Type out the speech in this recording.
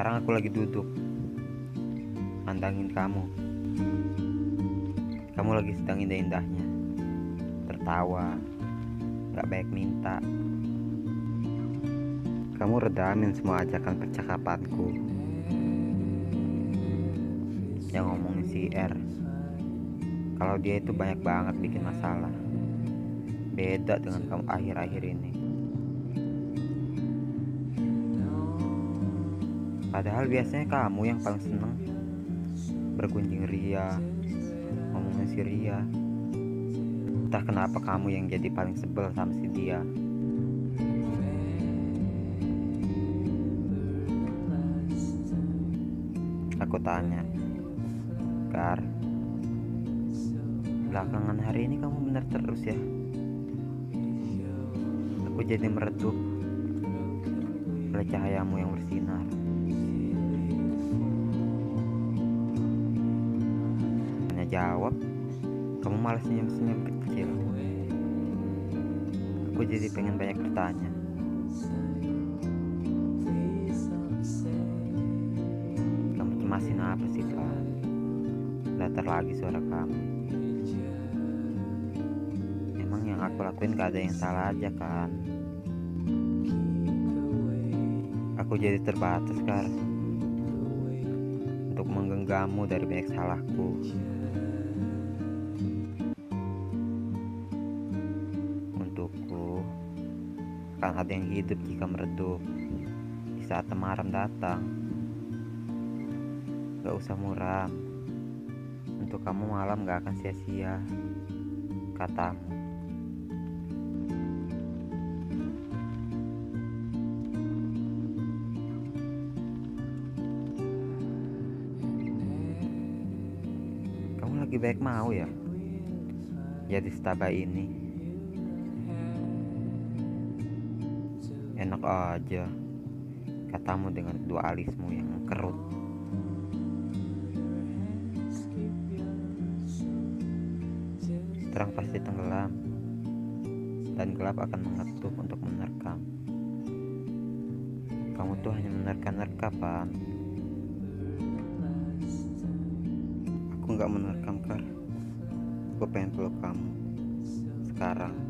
Sekarang aku lagi duduk. Mandangin kamu. Kamu lagi sedang indah-indahnya. Tertawa. Gak baik minta. Kamu redamin semua ajakan percakapanku. Yang ngomongin si R. Kalau dia itu banyak banget bikin masalah. Beda dengan kamu akhir-akhir ini Padahal biasanya kamu yang paling seneng berkunjung Ria, ngomongin si Ria. Entah kenapa kamu yang jadi paling sebel sama si dia. Aku tanya, Gar, belakangan hari ini kamu benar terus ya? Aku jadi meredup oleh cahayamu yang bersinar. Jawab. Kamu malah senyum-senyum kecil. Aku jadi pengen banyak bertanya. Kamu cemasin apa sih pak datar lagi suara kamu. Emang yang aku lakuin gak ada yang salah aja kan? Aku jadi terbatas kan menggenggammu dari banyak salahku akan ada yang hidup jika meredup di saat temaram datang. Gak usah muram, untuk kamu malam gak akan sia-sia, katamu. Lagi baik mau ya? Jadi setaba ini. Enak aja, katamu dengan dua alismu yang kerut. Terang pasti tenggelam, dan gelap akan mengetuk untuk menerkam. Kamu tuh hanya menerka-nerka, Pan. Aku nggak menerkam, Kar. Aku pengen peluk kamu. Sekarang.